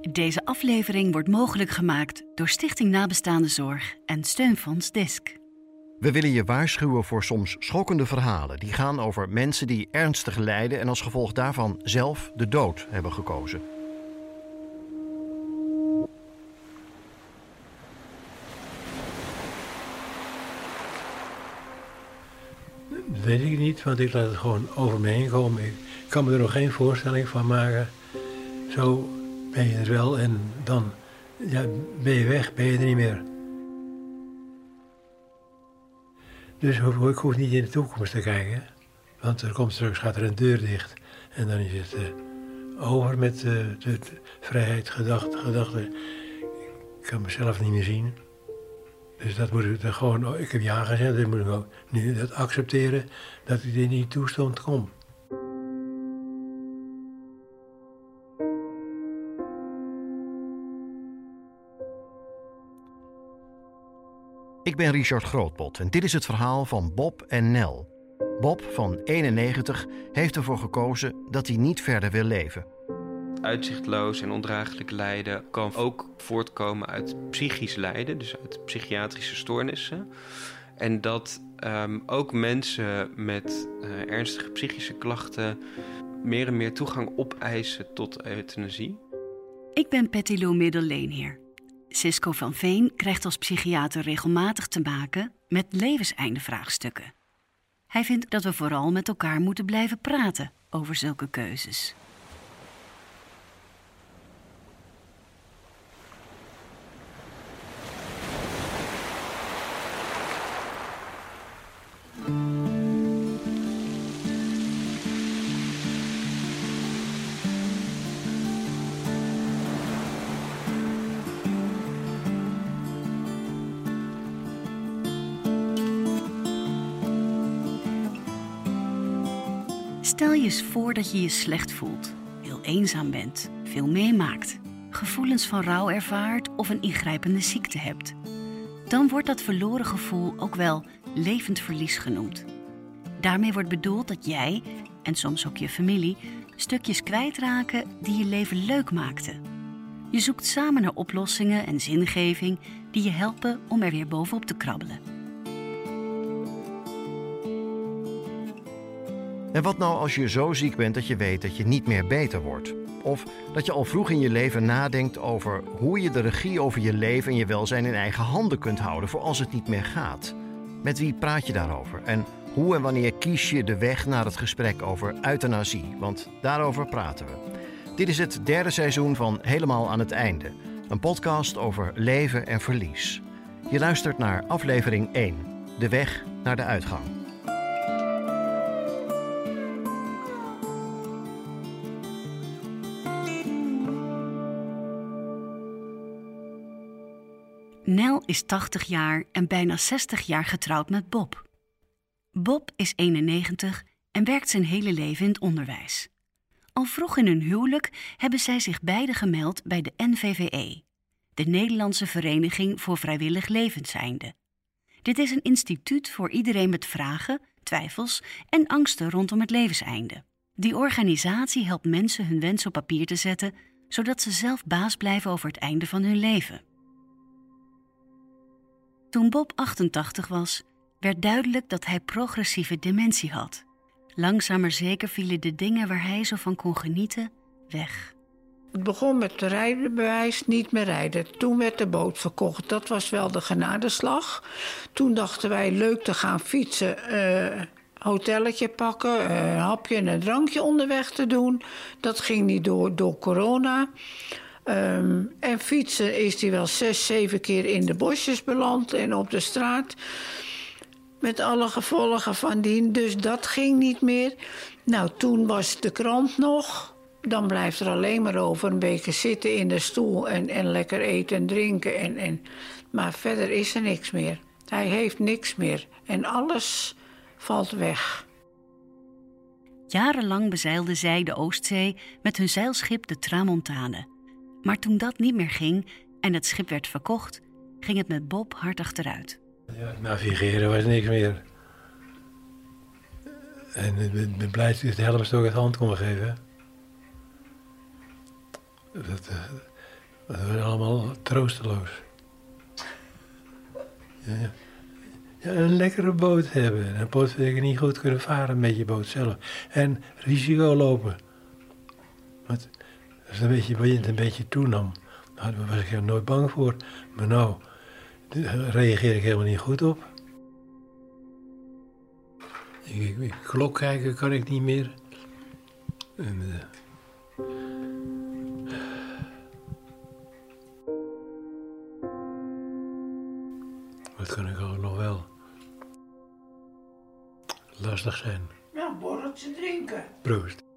Deze aflevering wordt mogelijk gemaakt door Stichting Nabestaande Zorg en Steunfonds DISC. We willen je waarschuwen voor soms schokkende verhalen die gaan over mensen die ernstig lijden en als gevolg daarvan zelf de dood hebben gekozen. Dat weet ik niet, want ik laat het gewoon over me heen komen. Ik kan me er nog geen voorstelling van maken. Zo ben je er wel en dan ja, ben je weg, ben je er niet meer. Dus ik hoef niet in de toekomst te kijken. Want er komt straks gaat er een deur dicht. En dan is het uh, over met uh, de, vrijheid, gedachte, gedachten. Ik kan mezelf niet meer zien. Dus dat moet ik dan gewoon, ik heb ja gezegd, dus moet ik ook nu dat accepteren dat ik in die toestand kom. Ik ben Richard Grootbot en dit is het verhaal van Bob en Nel. Bob van 91 heeft ervoor gekozen dat hij niet verder wil leven. Uitzichtloos en ondraaglijk lijden kan ook voortkomen uit psychisch lijden, dus uit psychiatrische stoornissen. En dat ehm, ook mensen met uh, ernstige psychische klachten meer en meer toegang opeisen tot euthanasie. Ik ben Patty Lou Middelleenheer. Cisco van Veen krijgt als psychiater regelmatig te maken met levenseinde-vraagstukken. Hij vindt dat we vooral met elkaar moeten blijven praten over zulke keuzes. Stel je eens voor dat je je slecht voelt, heel eenzaam bent, veel meemaakt, gevoelens van rouw ervaart of een ingrijpende ziekte hebt. Dan wordt dat verloren gevoel ook wel levend verlies genoemd. Daarmee wordt bedoeld dat jij, en soms ook je familie, stukjes kwijtraken die je leven leuk maakten. Je zoekt samen naar oplossingen en zingeving die je helpen om er weer bovenop te krabbelen. En wat nou als je zo ziek bent dat je weet dat je niet meer beter wordt? Of dat je al vroeg in je leven nadenkt over hoe je de regie over je leven en je welzijn in eigen handen kunt houden voor als het niet meer gaat? Met wie praat je daarover? En hoe en wanneer kies je de weg naar het gesprek over euthanasie? Want daarover praten we. Dit is het derde seizoen van Helemaal aan het einde. Een podcast over leven en verlies. Je luistert naar aflevering 1. De weg naar de uitgang. Is 80 jaar en bijna 60 jaar getrouwd met Bob. Bob is 91 en werkt zijn hele leven in het onderwijs. Al vroeg in hun huwelijk hebben zij zich beide gemeld bij de NVVE, de Nederlandse Vereniging voor Vrijwillig Levenseinde. Dit is een instituut voor iedereen met vragen, twijfels en angsten rondom het levenseinde. Die organisatie helpt mensen hun wens op papier te zetten, zodat ze zelf baas blijven over het einde van hun leven. Toen Bob 88 was, werd duidelijk dat hij progressieve dementie had. Langzaam maar zeker vielen de dingen waar hij zo van kon genieten weg. Het begon met het rijdenbewijs, niet meer rijden. Toen werd de boot verkocht. Dat was wel de genadeslag. Toen dachten wij leuk te gaan fietsen, uh, hotelletje pakken, een hapje en een drankje onderweg te doen. Dat ging niet door, door corona. Um, en fietsen is hij wel zes, zeven keer in de bosjes beland en op de straat. Met alle gevolgen van dien. Dus dat ging niet meer. Nou, toen was de krant nog. Dan blijft er alleen maar over een beetje zitten in de stoel en, en lekker eten en drinken. En, en, maar verder is er niks meer. Hij heeft niks meer. En alles valt weg. Jarenlang bezeilden zij de Oostzee met hun zeilschip de Tramontane. Maar toen dat niet meer ging en het schip werd verkocht, ging het met Bob hard achteruit. Ja, navigeren was niks meer. En ik ben blij dat ik de helmstok uit hand kon geven. Dat, We waren allemaal troosteloos. Ja, ja. Een lekkere boot hebben. Een boot niet goed kunnen varen met je boot zelf. En risico lopen. Want als een beetje wind een beetje toenam, daar was ik er nooit bang voor. Maar nou, daar reageer ik helemaal niet goed op. Ik, ik, klok kijken kan ik niet meer. En, uh, wat kan ik ook nog wel? Lastig zijn. Ja, borreltje drinken. Proost.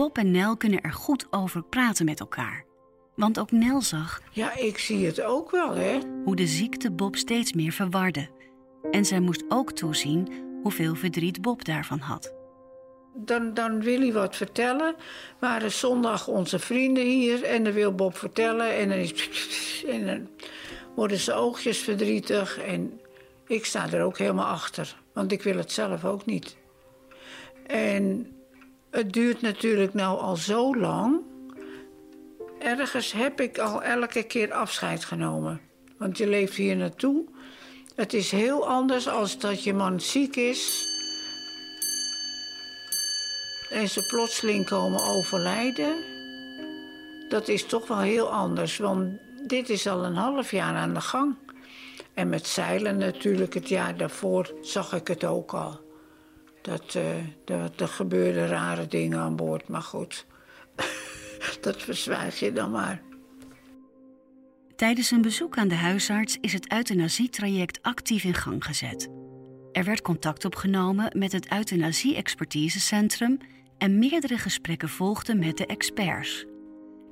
Bob en Nel kunnen er goed over praten met elkaar. Want ook Nel zag Ja, ik zie het ook wel, hè. hoe de ziekte Bob steeds meer verwarde. En zij moest ook toezien hoeveel verdriet Bob daarvan had. Dan, dan wil hij wat vertellen. Waren zondag onze vrienden hier en dan wil Bob vertellen. En dan, is, en dan worden zijn oogjes verdrietig. En ik sta er ook helemaal achter, want ik wil het zelf ook niet. En het duurt natuurlijk nou al zo lang. Ergens heb ik al elke keer afscheid genomen. Want je leeft hier naartoe. Het is heel anders als dat je man ziek is en ze plotseling komen overlijden, dat is toch wel heel anders. Want dit is al een half jaar aan de gang. En met zeilen natuurlijk, het jaar daarvoor zag ik het ook al. Dat, uh, dat er gebeurden rare dingen aan boord, maar goed. dat verzwijg je dan maar. Tijdens een bezoek aan de huisarts is het euthanasietraject actief in gang gezet. Er werd contact opgenomen met het euthanasie-expertisecentrum en meerdere gesprekken volgden met de experts.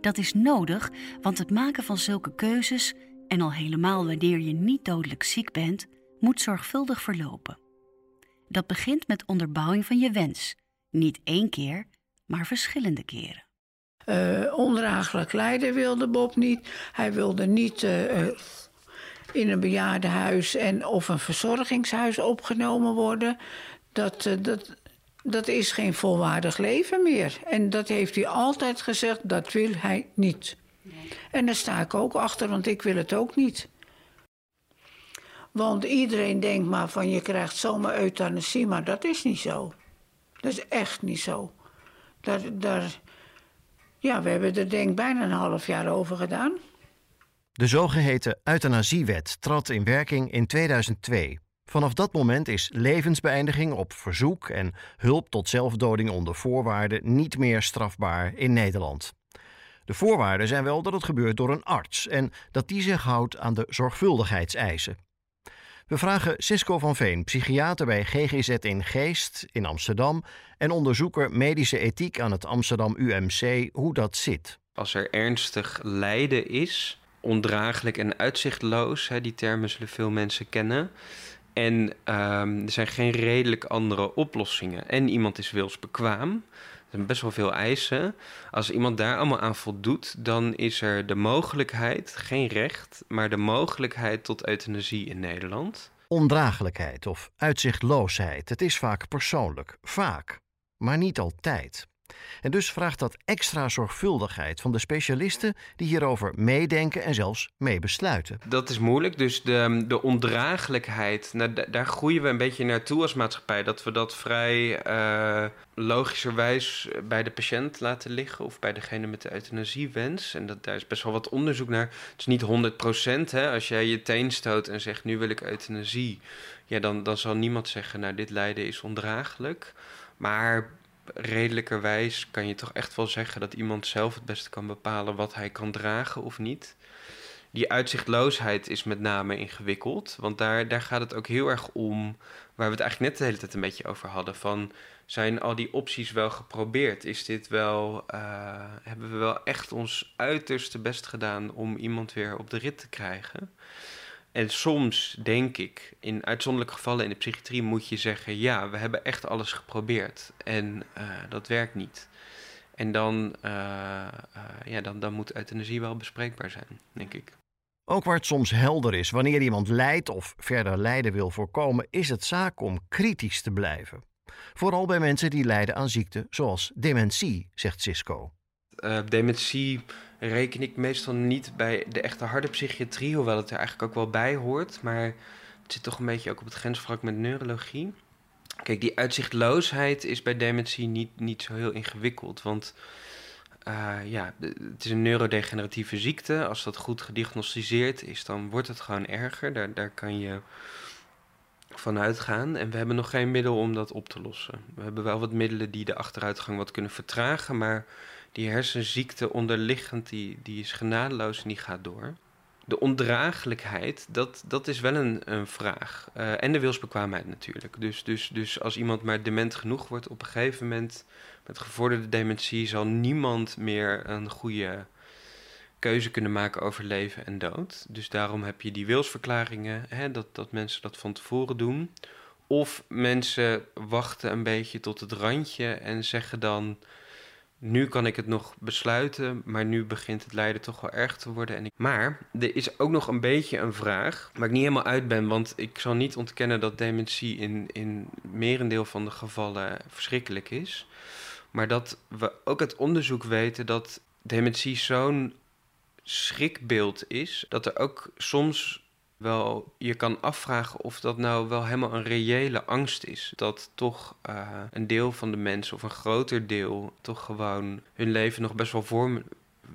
Dat is nodig, want het maken van zulke keuzes, en al helemaal wanneer je niet dodelijk ziek bent, moet zorgvuldig verlopen. Dat begint met onderbouwing van je wens. Niet één keer, maar verschillende keren. Uh, ondraaglijk lijden wilde Bob niet. Hij wilde niet uh, uh, in een bejaardenhuis en of een verzorgingshuis opgenomen worden. Dat, dat, dat is geen volwaardig leven meer. En dat heeft hij altijd gezegd, dat wil hij niet. En daar sta ik ook achter, want ik wil het ook niet. Want iedereen denkt maar van je krijgt zomaar euthanasie, maar dat is niet zo. Dat is echt niet zo. Daar, daar, ja, we hebben er denk ik bijna een half jaar over gedaan. De zogeheten euthanasiewet trad in werking in 2002. Vanaf dat moment is levensbeëindiging op verzoek en hulp tot zelfdoding onder voorwaarden niet meer strafbaar in Nederland. De voorwaarden zijn wel dat het gebeurt door een arts en dat die zich houdt aan de zorgvuldigheidseisen. We vragen Cisco van Veen, psychiater bij GGZ in Geest in Amsterdam en onderzoeker medische ethiek aan het Amsterdam UMC, hoe dat zit. Als er ernstig lijden is, ondraaglijk en uitzichtloos, hè, die termen zullen veel mensen kennen, en um, er zijn geen redelijk andere oplossingen. En iemand is wilsbekwaam. Er zijn best wel veel eisen. Als iemand daar allemaal aan voldoet, dan is er de mogelijkheid, geen recht, maar de mogelijkheid tot euthanasie in Nederland. Ondraaglijkheid of uitzichtloosheid, het is vaak persoonlijk. Vaak, maar niet altijd. En dus vraagt dat extra zorgvuldigheid van de specialisten die hierover meedenken en zelfs meebesluiten. Dat is moeilijk, dus de, de ondraaglijkheid, nou, daar groeien we een beetje naartoe als maatschappij. Dat we dat vrij uh, logischerwijs bij de patiënt laten liggen of bij degene met de euthanasiewens. En dat, daar is best wel wat onderzoek naar. Het is niet 100 hè. Als jij je teen stoot en zegt nu wil ik euthanasie, ja, dan, dan zal niemand zeggen nou dit lijden is ondraaglijk. Maar redelijkerwijs kan je toch echt wel zeggen dat iemand zelf het beste kan bepalen wat hij kan dragen of niet. Die uitzichtloosheid is met name ingewikkeld, want daar, daar gaat het ook heel erg om, waar we het eigenlijk net de hele tijd een beetje over hadden, van zijn al die opties wel geprobeerd? Is dit wel, uh, hebben we wel echt ons uiterste best gedaan om iemand weer op de rit te krijgen? En soms denk ik, in uitzonderlijke gevallen in de psychiatrie moet je zeggen: ja, we hebben echt alles geprobeerd en uh, dat werkt niet. En dan, uh, uh, ja, dan, dan moet euthanasie wel bespreekbaar zijn, denk ik. Ook waar het soms helder is wanneer iemand lijdt of verder lijden wil voorkomen, is het zaak om kritisch te blijven. Vooral bij mensen die lijden aan ziekten zoals dementie, zegt Cisco. Dementie reken ik meestal niet bij de echte harde psychiatrie, hoewel het er eigenlijk ook wel bij hoort. Maar het zit toch een beetje ook op het grensvlak met neurologie. Kijk, die uitzichtloosheid is bij dementie niet, niet zo heel ingewikkeld. Want uh, ja, het is een neurodegeneratieve ziekte. Als dat goed gediagnosticeerd is, dan wordt het gewoon erger. Daar, daar kan je van uitgaan. En we hebben nog geen middel om dat op te lossen. We hebben wel wat middelen die de achteruitgang wat kunnen vertragen. Maar die hersenziekte onderliggend, die, die is genadeloos en die gaat door. De ondraaglijkheid, dat, dat is wel een, een vraag. Uh, en de wilsbekwaamheid natuurlijk. Dus, dus, dus als iemand maar dement genoeg wordt, op een gegeven moment met gevorderde dementie zal niemand meer een goede keuze kunnen maken over leven en dood. Dus daarom heb je die wilsverklaringen, hè, dat, dat mensen dat van tevoren doen. Of mensen wachten een beetje tot het randje en zeggen dan nu kan ik het nog besluiten, maar nu begint het lijden toch wel erg te worden. En ik... Maar er is ook nog een beetje een vraag waar ik niet helemaal uit ben. Want ik zal niet ontkennen dat dementie in, in merendeel van de gevallen verschrikkelijk is. Maar dat we ook uit onderzoek weten dat dementie zo'n schrikbeeld is, dat er ook soms wel je kan afvragen of dat nou wel helemaal een reële angst is. Dat toch uh, een deel van de mensen, of een groter deel, toch gewoon hun leven nog best wel vorm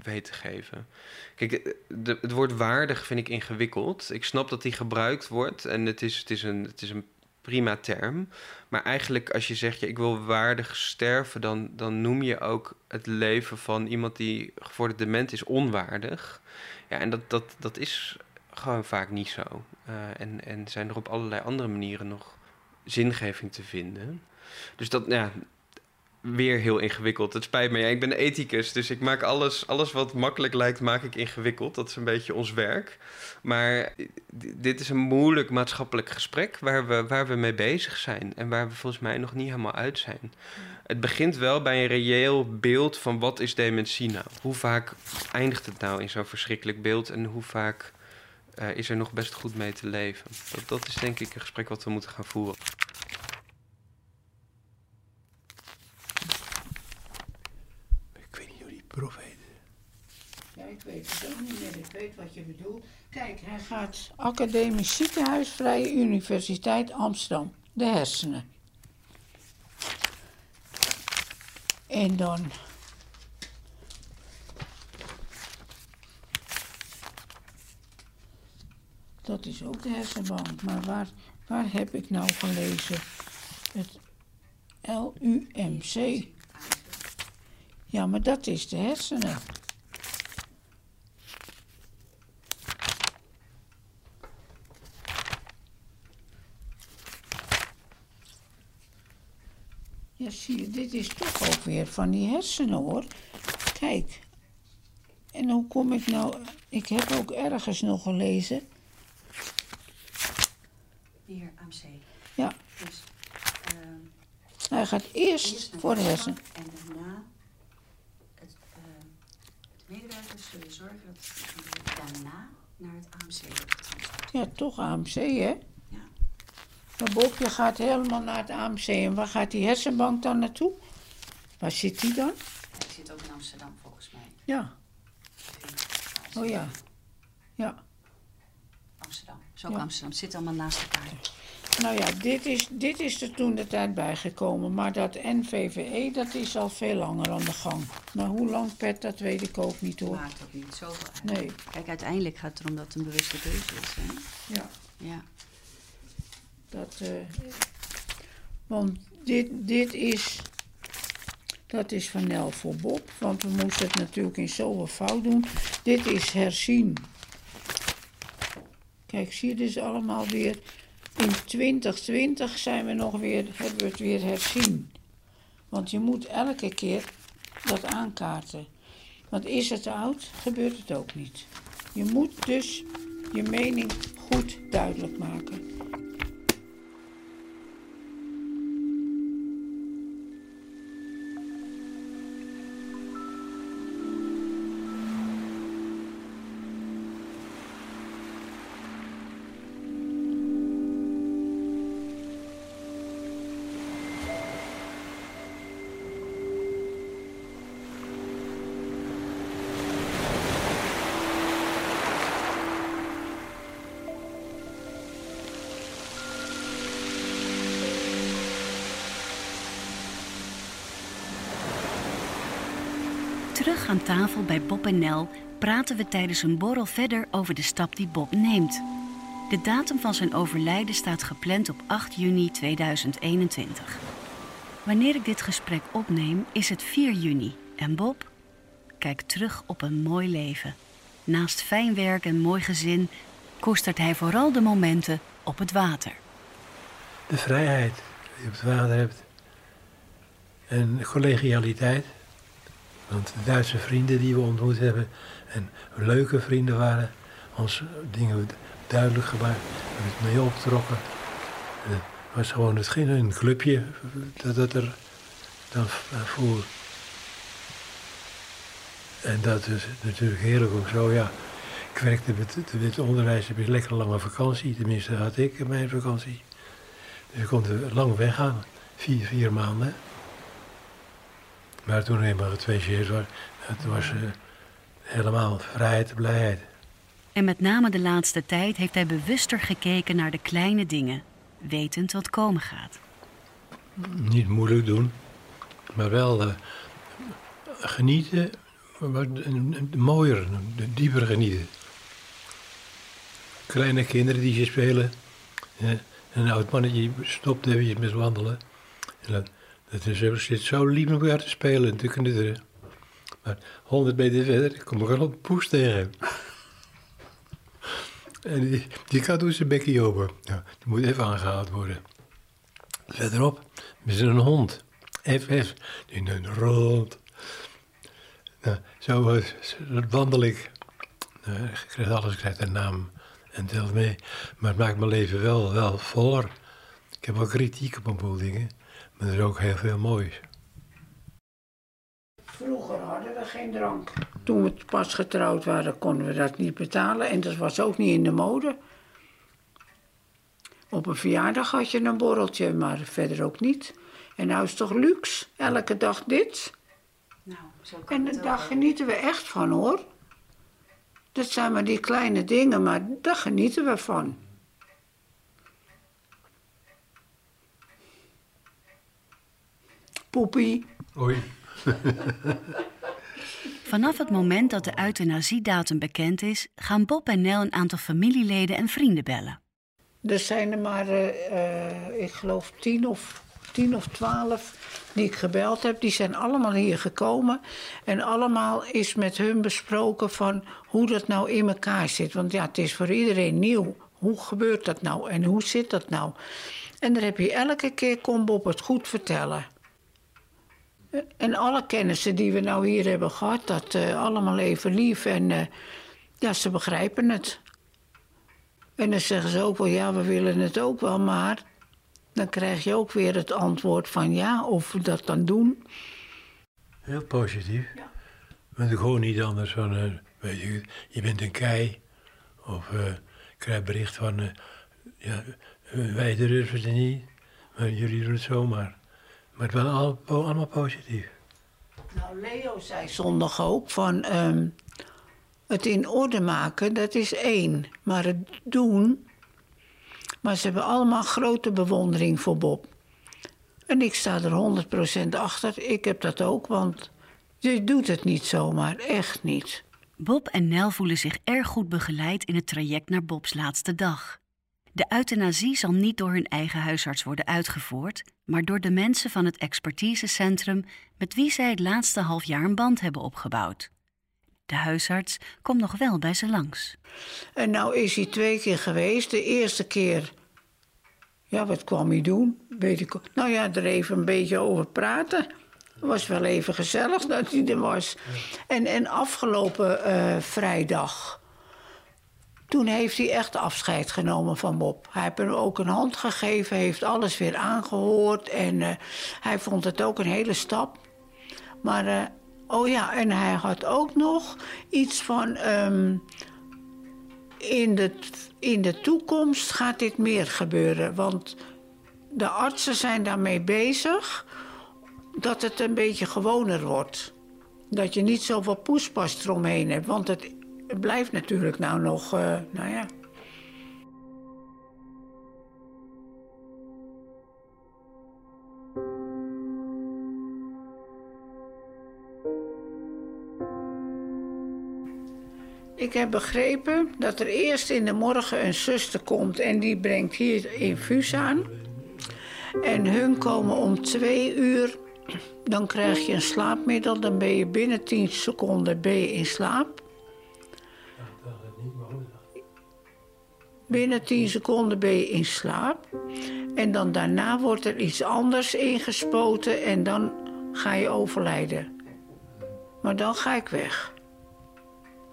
weet te geven. Kijk, de, het woord waardig vind ik ingewikkeld. Ik snap dat die gebruikt wordt en het is, het is, een, het is een prima term. Maar eigenlijk als je zegt, ja, ik wil waardig sterven, dan, dan noem je ook het leven van iemand die gevorderd dement is onwaardig. Ja, en dat, dat, dat is gewoon vaak niet zo. Uh, en, en zijn er op allerlei andere manieren nog zingeving te vinden. Dus dat, ja, weer heel ingewikkeld. Het spijt me. Ja, ik ben ethicus, dus ik maak alles, alles wat makkelijk lijkt, maak ik ingewikkeld. Dat is een beetje ons werk. Maar dit is een moeilijk maatschappelijk gesprek waar we, waar we mee bezig zijn. En waar we volgens mij nog niet helemaal uit zijn. Het begint wel bij een reëel beeld van wat is dementie nou? Hoe vaak eindigt het nou in zo'n verschrikkelijk beeld? En hoe vaak uh, is er nog best goed mee te leven? Dat, dat is denk ik een gesprek wat we moeten gaan voeren. Ik weet niet hoe die prof heet. Ja, ik weet het ook niet meer. Ik weet wat je bedoelt. Kijk, hij gaat Academisch Ziekenhuis, Vrije Universiteit Amsterdam. De hersenen. En dan Dat is ook de hersenbank. Maar waar, waar heb ik nou gelezen? Het LUMC. Ja, maar dat is de hersenen. Ja, zie je, dit is toch ook weer van die hersenen hoor. Kijk. En hoe kom ik nou. Ik heb ook ergens nog gelezen hier AMC. Ja. Dus, uh, hij gaat eerst, eerst voor de hersenen. En daarna, het, uh, het medewerkers zullen zorgen dat het daarna naar het AMC wordt. Ja, toch AMC, hè? Ja. Maar Bobje gaat helemaal naar het AMC. En waar gaat die hersenbank dan naartoe? Waar zit die dan? Hij zit ook in Amsterdam, volgens mij. Ja. Oh ja. Ja. Zo ja. Amsterdam. Zit allemaal naast elkaar. Nou ja, dit is, dit is er toen de tijd bijgekomen. Maar dat NVVE, dat is al veel langer aan de gang. Maar hoe lang, Pet, dat weet ik ook niet hoor. Maakt ook niet zoveel uit. Nee. Kijk, uiteindelijk gaat het erom dat het een bewuste keuze is. Hè? Ja. Ja. Dat, uh, want dit, dit is... Dat is van Nel voor Bob, want we moesten het natuurlijk in zoveel fout doen. Dit is herzien Kijk, zie je dus allemaal weer. In 2020 zijn we nog weer, hebben we het weer herzien. Want je moet elke keer dat aankaarten. Want is het oud, gebeurt het ook niet. Je moet dus je mening goed duidelijk maken. Aan tafel bij Bob en Nel praten we tijdens een borrel verder over de stap die Bob neemt. De datum van zijn overlijden staat gepland op 8 juni 2021. Wanneer ik dit gesprek opneem, is het 4 juni en Bob kijkt terug op een mooi leven. Naast fijn werk en mooi gezin koestert hij vooral de momenten op het water. De vrijheid die je op het water hebt. En collegialiteit. Want de Duitse vrienden die we ontmoet hebben en leuke vrienden waren, ons dingen duidelijk gemaakt, hebben het mee opgetrokken. En Het was gewoon het geen een clubje dat het er dan voer. En dat is natuurlijk heerlijk ook zo, ja. Ik werkte met onderwijs, heb lekker lange vakantie, tenminste had ik mijn vakantie. Dus ik kon er lang weggaan, vier, vier maanden. Maar toen eenmaal getweeëerd was, het was eh, helemaal vrijheid en blijheid. En met name de laatste tijd heeft hij bewuster gekeken naar de kleine dingen, wetend wat komen gaat. Niet moeilijk doen, maar wel eh, genieten, mooier, dieper genieten. Kleine kinderen die je spelen, een oud mannetje stopt eventjes met wandelen. En dat, dat is, er zo lief met elkaar te spelen en te. Maar honderd meter verder kom ik al een poes tegen. En die, die zijn bekkie open. Ja, die moet even aangehaald worden. Verderop is er een hond. FF, die een rond. Nou, zo eh, wandel ik. Nou, ik krijg alles krijgt een naam en telt mee. Maar het maakt mijn leven wel, wel voller. Ik heb wel kritiek op een boel dingen. Maar er is ook heel veel moois. Vroeger hadden we geen drank. Toen we pas getrouwd waren, konden we dat niet betalen. En dat was ook niet in de mode. Op een verjaardag had je een borreltje, maar verder ook niet. En nou is het toch luxe? Elke dag dit. Nou, zo kan En daar genieten we echt van hoor. Dat zijn maar die kleine dingen, maar daar genieten we van. Poepie. Oei. Vanaf het moment dat de euthanasiedatum bekend is, gaan Bob en Nel een aantal familieleden en vrienden bellen. Er zijn er maar, eh, eh, ik geloof, tien of, tien of twaalf die ik gebeld heb. Die zijn allemaal hier gekomen. En allemaal is met hun besproken van hoe dat nou in elkaar zit. Want ja, het is voor iedereen nieuw. Hoe gebeurt dat nou en hoe zit dat nou? En dan heb je elke keer, kon Bob het goed vertellen. En alle kennissen die we nou hier hebben gehad, dat eh, allemaal even lief. En eh, ja, ze begrijpen het. En dan zeggen ze ook wel, ja, we willen het ook wel, maar dan krijg je ook weer het antwoord van ja, of we dat dan doen. Heel positief. Ja. Want ik hoor niet anders van, eh, weet je, je bent een kei. Of ik krijg bericht van, ja, wij durven het niet, maar jullie doen het zomaar. Maar het was al, allemaal positief. Nou, Leo zei zondag ook van ehm, het in orde maken, dat is één. Maar het doen, maar ze hebben allemaal grote bewondering voor Bob. En ik sta er 100% achter. Ik heb dat ook, want je doet het niet zomaar, echt niet. Bob en Nel voelen zich erg goed begeleid in het traject naar Bobs laatste dag. De euthanasie zal niet door hun eigen huisarts worden uitgevoerd, maar door de mensen van het expertisecentrum met wie zij het laatste half jaar een band hebben opgebouwd. De huisarts komt nog wel bij ze langs. En nou is hij twee keer geweest. De eerste keer, ja, wat kwam hij doen? Weet ik, nou ja, er even een beetje over praten. Het was wel even gezellig dat hij er was. En, en afgelopen eh, vrijdag, toen heeft hij echt afscheid genomen van Bob. Hij heeft hem ook een hand gegeven, heeft alles weer aangehoord. En eh, hij vond het ook een hele stap. Maar, eh, oh ja, en hij had ook nog iets van... ehm, in de, in de toekomst gaat dit meer gebeuren. Want de artsen zijn daarmee bezig dat het een beetje gewoner wordt. Dat je niet zoveel poespas eromheen hebt. Want het blijft natuurlijk nou nog, eh, nou ja. Ik heb begrepen dat er eerst in de morgen een zuster komt en die brengt hier infuus aan. En hun komen om twee uur. Dan krijg je een slaapmiddel. Dan ben je binnen 10 seconden ben je in slaap. Binnen 10 seconden ben je in slaap. En dan daarna wordt er iets anders ingespoten en dan ga je overlijden. Maar dan ga ik weg.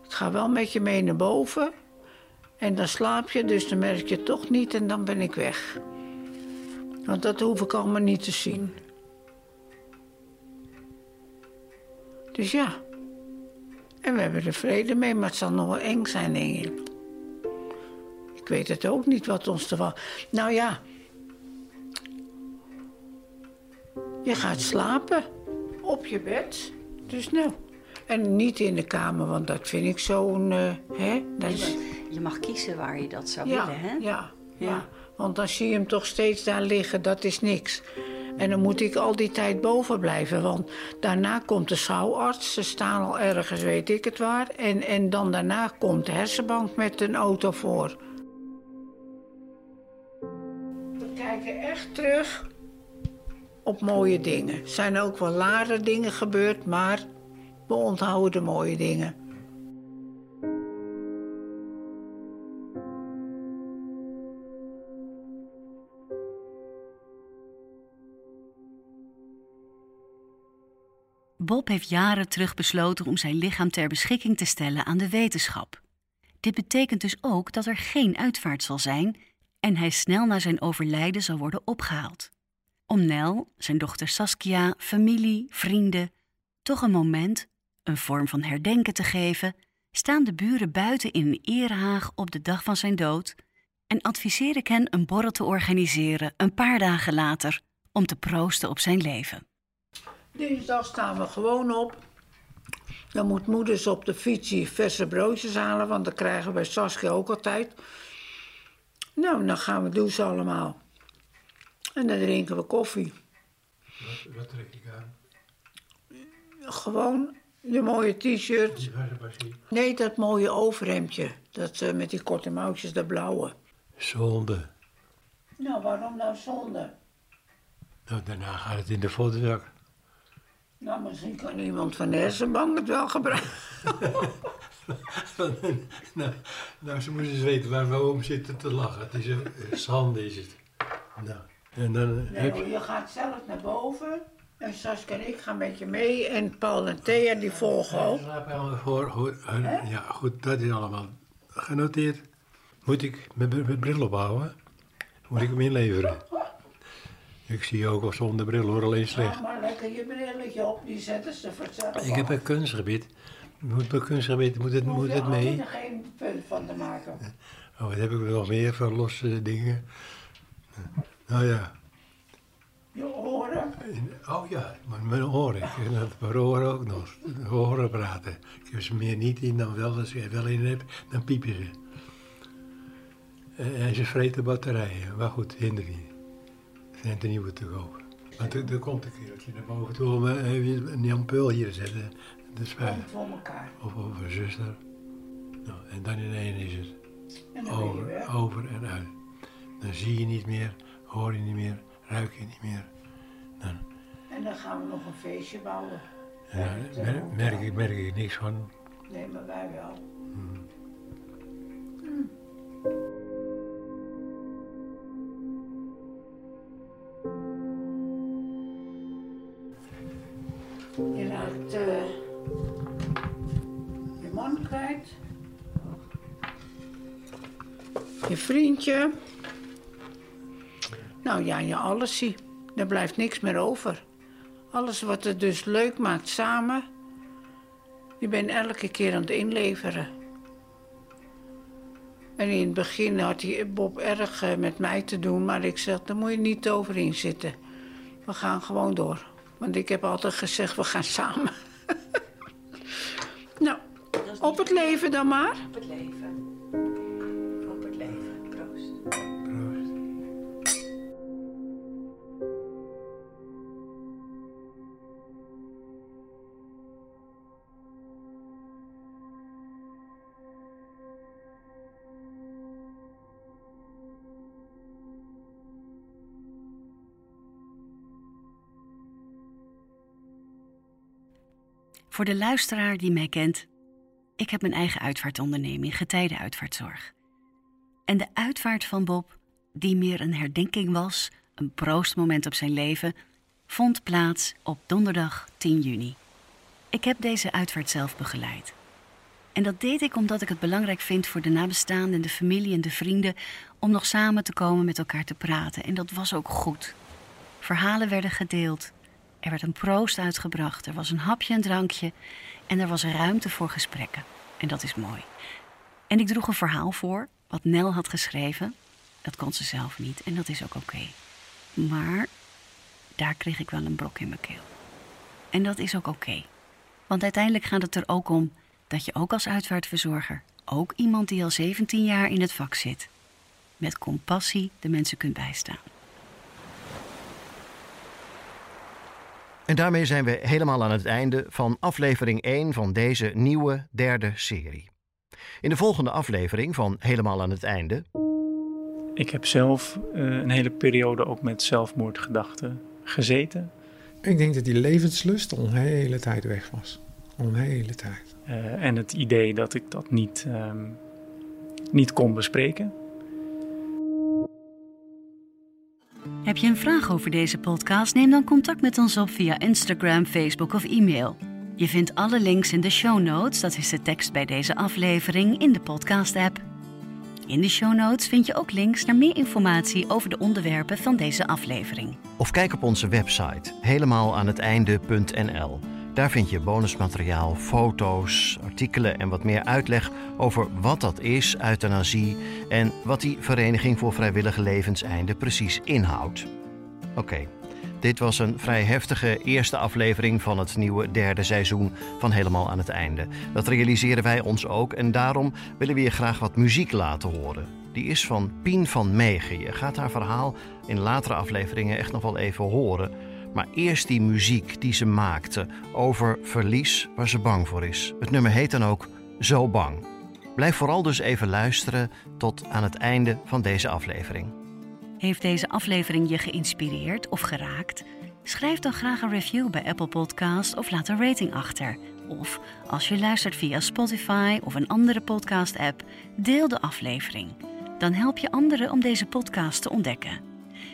Ik ga wel met je mee naar boven. En dan slaap je, dus dan merk je toch niet en dan ben ik weg. Want dat hoef ik allemaal niet te zien. Dus ja. En we hebben er vrede mee, maar het zal nog wel eng zijn, denk ik. Ik weet het ook niet wat ons te wachten. Nou ja. Je gaat slapen op je bed. Dus nou. En niet in de kamer, want dat vind ik zo'n. is, Je mag kiezen waar je dat zou ja, willen, hè? ja, ja, Ja. Want dan zie je hem toch steeds daar liggen, dat is niks. En dan moet ik al die tijd boven blijven. Want daarna komt de schouwarts. Ze staan al ergens, weet ik het waar. En, en dan daarna komt de hersenbank met een auto voor. Kijken echt terug op mooie dingen. Er zijn ook wel lare dingen gebeurd, maar we onthouden de mooie dingen. Bob heeft jaren terug besloten om zijn lichaam ter beschikking te stellen aan de wetenschap. Dit betekent dus ook dat er geen uitvaart zal zijn en hij snel na zijn overlijden zal worden opgehaald. Om Nel, zijn dochter Saskia, familie, vrienden toch een moment, een vorm van herdenken te geven, staan de buren buiten in een erehaag op de dag van zijn dood en adviseer ik hen een borrel te organiseren een paar dagen later om te proosten op zijn leven. Dinsdag staan we gewoon op. Dan moet moeders op de fiets verse broodjes halen, want dat krijgen we bij Saskia ook altijd. Nou, dan gaan we douchen allemaal. En dan drinken we koffie. Wat, wat trek ik aan? Gewoon je mooie t-shirt. Nee, dat mooie overhemdje. Dat eh, met die korte mouwtjes, dat blauwe. Zonde. Nou, waarom nou zonde? Nou, daarna gaat het in de fotozak. Nou, misschien kan iemand van de hersenbank het wel gebruiken. nou, nou, ze moeten eens weten waar we om zitten te lachen. Het is een schande, is het. Nou, en dan Nee, heb hoor, je... je gaat zelf naar boven. En Saskia en ik gaan met je mee. En Paul en Thea die volgen ook. Voor, eh, ja, goed, dat is allemaal genoteerd. Moet ik mijn bril ophouden? Moet ik hem inleveren? Ik zie je ook al zonder bril hoor, alleen slecht. Ga maar lekker je brilletje op, die zetten ze vanzelf Ik heb een kunstgebied. Moet bij kunstgebied, moet het, moet het mee? er geen punt van te maken. Oh, wat heb ik nog meer voor losse dingen? Nou ja. Je oren. Oh ja, mijn oren. Ik heb dat mijn oren ook nog. De Oren praten. Ik heb ze meer niet in dan wel. Als ik er wel in heb, dan piepen ze. En, en ze vreten batterijen. Maar goed, hinder niet. Zijn er nieuwe te kopen. Er, er komt een keer als je naar boven toe om eh, een ampul hier te zetten. De spuit. Voor elkaar. Of over een zuster. Nou, en dan in één is het. Over, over en uit. Dan zie je niet meer, hoor je niet meer, ruik je niet meer. Dan En dan gaan we nog een feestje bouwen. ja, mer- merk, ik, merk ik niks van. Nee, maar wij wel. Je raakt eh, je man kwijt. Je vriendje. Nou ja, je alles zie. Er blijft niks meer over. Alles wat het dus leuk maakt samen. Je bent elke keer aan het inleveren. En in het begin had hij Bob erg eh, met mij te doen, maar ik zeg, daar moet je niet overin zitten. We gaan gewoon door. Want ik heb altijd gezegd, we gaan samen. nou, op het leven dan maar. Op het leven. Voor de luisteraar die mij kent, ik heb mijn eigen uitvaartonderneming, Getijdenuitvaartzorg. En de uitvaart van Bob, die meer een herdenking was, een proostmoment op zijn leven, vond plaats op donderdag 10 juni. Ik heb deze uitvaart zelf begeleid. En dat deed ik omdat ik het belangrijk vind voor de nabestaanden, de familie en de vrienden om nog samen te komen met elkaar te praten. En dat was ook goed. Verhalen werden gedeeld. Er werd een proost uitgebracht. Er was een hapje en drankje. En er was ruimte voor gesprekken. En dat is mooi. En ik droeg een verhaal voor, wat Nel had geschreven. Dat kon ze zelf niet en dat is ook oké. Maar daar kreeg ik wel een brok in mijn keel. En dat is ook oké. Want uiteindelijk gaat het er ook om dat je ook als uitvaartverzorger, ook iemand die al 17 jaar in het vak zit, met compassie de mensen kunt bijstaan. En daarmee zijn we helemaal aan het einde van aflevering 1 van deze nieuwe derde serie. In de volgende aflevering van Helemaal aan het einde. Ik heb zelf uh, een hele periode ook met zelfmoordgedachten gezeten. Ik denk dat die levenslust al een hele tijd weg was. Al een hele tijd. Uh, en het idee dat ik dat niet, um, niet kon bespreken. Heb je een vraag over deze podcast? Neem dan contact met ons op via Instagram, Facebook of e-mail. Je vindt alle links in de show notes, dat is de tekst bij deze aflevering, in de podcast-app. In de show notes vind je ook links naar meer informatie over de onderwerpen van deze aflevering. Of kijk op onze website helemaal aan het einde.nl. Daar vind je bonusmateriaal, foto's, artikelen en wat meer uitleg over wat dat is, euthanasie en wat die Vereniging voor Vrijwillige Levenseinde precies inhoudt. Oké, dit was een vrij heftige eerste aflevering van het nieuwe derde seizoen van Helemaal aan het Einde. Dat realiseren wij ons ook en daarom willen we je graag wat muziek laten horen. Die is van Pien van Megen. Je gaat haar verhaal in latere afleveringen echt nog wel even horen. Maar eerst die muziek die ze maakte over verlies waar ze bang voor is. Het nummer heet dan ook Zo Bang. Blijf vooral dus even luisteren tot aan het einde van deze aflevering. Heeft deze aflevering je geïnspireerd of geraakt? Schrijf dan graag een review bij Apple Podcast of laat een rating achter. Of als je luistert via Spotify of een andere podcast-app, deel de aflevering. Dan help je anderen om deze podcast te ontdekken.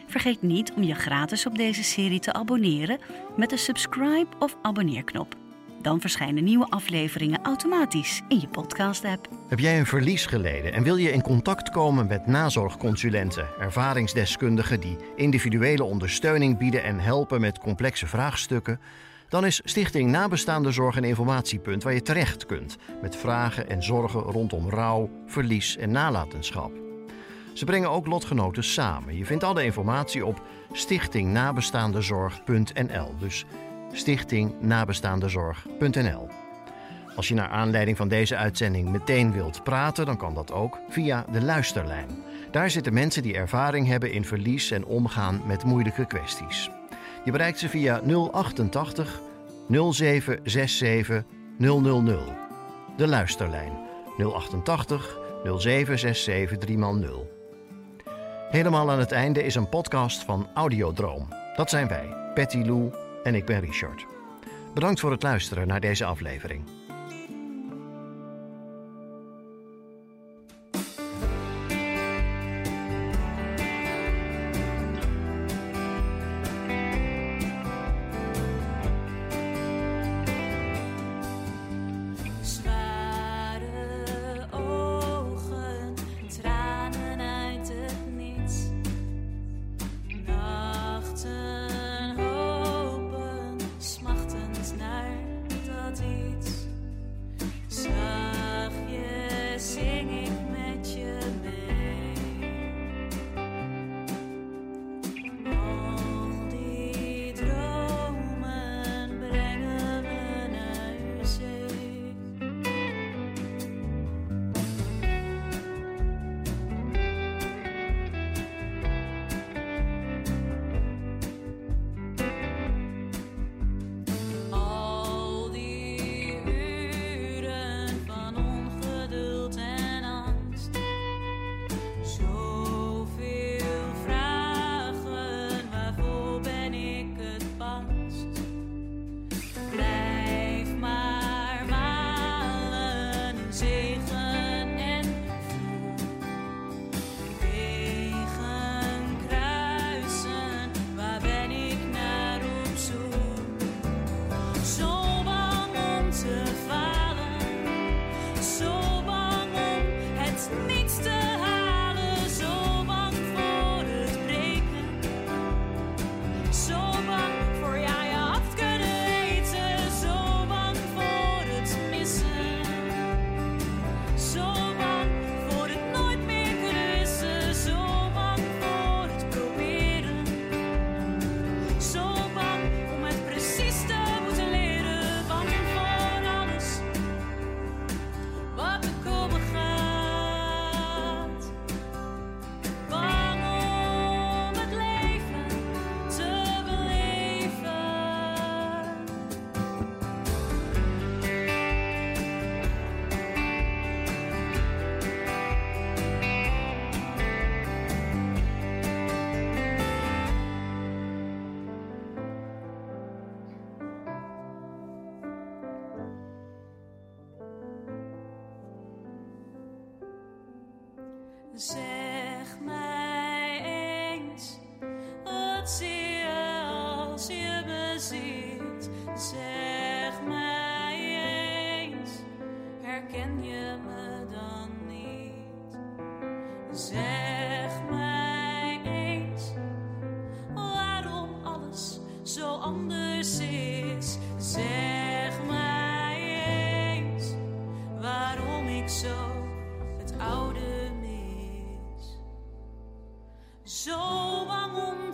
Vergeet niet om je gratis op deze serie te abonneren met de subscribe of abonneerknop. Dan verschijnen nieuwe afleveringen automatisch in je podcast-app. Heb jij een verlies geleden en wil je in contact komen met nazorgconsulenten, ervaringsdeskundigen die individuele ondersteuning bieden en helpen met complexe vraagstukken? Dan is Stichting Nabestaande Zorg een informatiepunt waar je terecht kunt met vragen en zorgen rondom rouw, verlies en nalatenschap. Ze brengen ook lotgenoten samen. Je vindt alle informatie op stichtingnabestaandezorg.nl. Dus stichtingnabestaandezorg.nl. Als je naar aanleiding van deze uitzending meteen wilt praten, dan kan dat ook via de luisterlijn. Daar zitten mensen die ervaring hebben in verlies en omgaan met moeilijke kwesties. Je bereikt ze via 088 0767 000. De luisterlijn 088 0767 3x0. Helemaal aan het einde is een podcast van Audiodroom. Dat zijn wij, Patty Lou en ik ben Richard. Bedankt voor het luisteren naar deze aflevering.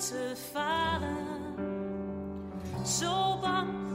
te falen. Zo bang